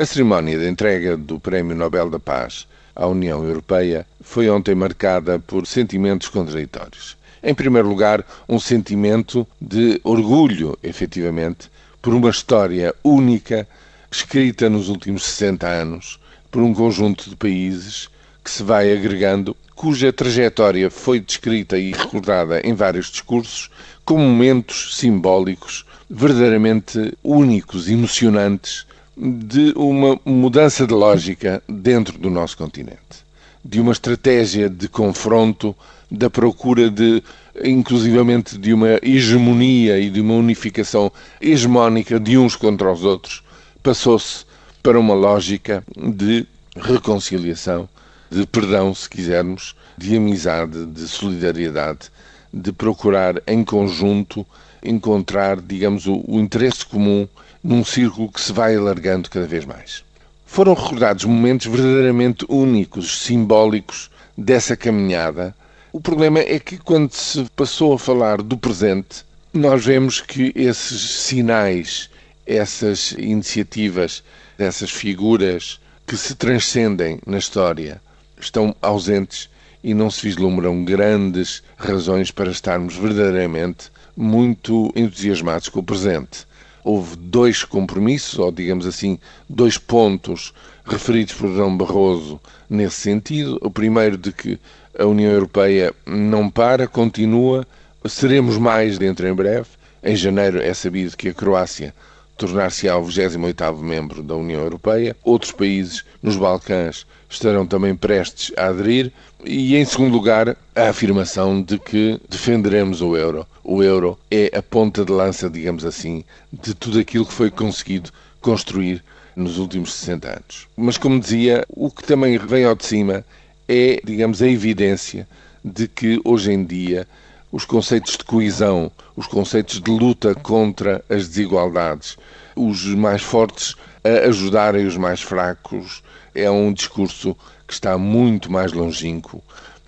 A cerimónia de entrega do Prémio Nobel da Paz à União Europeia foi ontem marcada por sentimentos contraditórios. Em primeiro lugar, um sentimento de orgulho, efetivamente, por uma história única escrita nos últimos 60 anos por um conjunto de países que se vai agregando, cuja trajetória foi descrita e recordada em vários discursos como momentos simbólicos verdadeiramente únicos, emocionantes de uma mudança de lógica dentro do nosso continente, de uma estratégia de confronto, da procura de, inclusivamente, de uma hegemonia e de uma unificação hegemónica de uns contra os outros, passou-se para uma lógica de reconciliação, de perdão, se quisermos, de amizade, de solidariedade, de procurar em conjunto encontrar, digamos, o, o interesse comum num círculo que se vai alargando cada vez mais. Foram recordados momentos verdadeiramente únicos, simbólicos dessa caminhada. O problema é que quando se passou a falar do presente, nós vemos que esses sinais, essas iniciativas, essas figuras que se transcendem na história estão ausentes e não se vislumbram grandes razões para estarmos verdadeiramente muito entusiasmados com o presente houve dois compromissos, ou digamos assim, dois pontos referidos por João Barroso nesse sentido. O primeiro de que a União Europeia não para, continua, seremos mais dentro em breve. Em janeiro é sabido que a Croácia tornar-se-á o 28º membro da União Europeia. Outros países nos Balcãs estarão também prestes a aderir. E, em segundo lugar, a afirmação de que defenderemos o euro. O euro é a ponta de lança, digamos assim, de tudo aquilo que foi conseguido construir nos últimos 60 anos. Mas, como dizia, o que também vem ao de cima é, digamos, a evidência de que hoje em dia os conceitos de coesão, os conceitos de luta contra as desigualdades, os mais fortes a ajudarem os mais fracos, é um discurso que está muito mais longínquo.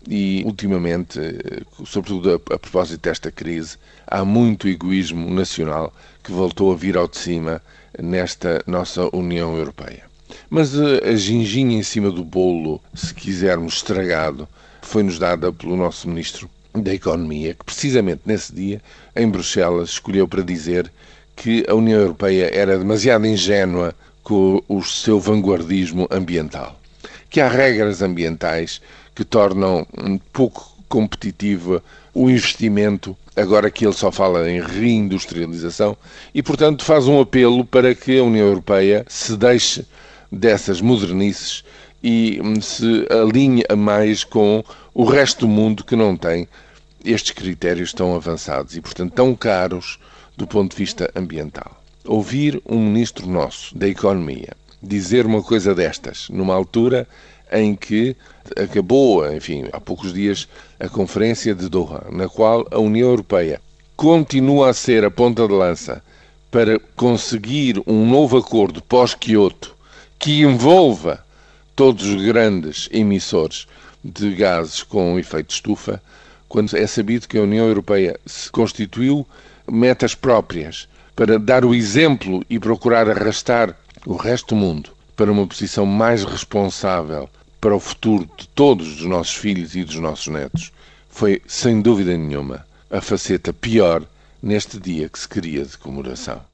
E, ultimamente, sobretudo a, a propósito desta crise, há muito egoísmo nacional que voltou a vir ao de cima nesta nossa União Europeia. Mas a ginginha em cima do bolo, se quisermos estragado, foi-nos dada pelo nosso ministro da Economia, que precisamente nesse dia, em Bruxelas, escolheu para dizer que a União Europeia era demasiado ingênua com o seu vanguardismo ambiental. Que há regras ambientais que tornam pouco competitivo o investimento, agora que ele só fala em reindustrialização, e, portanto, faz um apelo para que a União Europeia se deixe dessas modernices e se alinhe mais com o resto do mundo que não tem estes critérios tão avançados e, portanto, tão caros do ponto de vista ambiental. Ouvir um ministro nosso da Economia dizer uma coisa destas, numa altura em que acabou, enfim, há poucos dias, a Conferência de Doha, na qual a União Europeia continua a ser a ponta de lança para conseguir um novo acordo pós-Kyoto que envolva todos os grandes emissores de gases com efeito estufa, quando é sabido que a União Europeia se constituiu metas próprias para dar o exemplo e procurar arrastar o resto do mundo para uma posição mais responsável para o futuro de todos os nossos filhos e dos nossos netos, foi, sem dúvida nenhuma, a faceta pior neste dia que se queria de comemoração.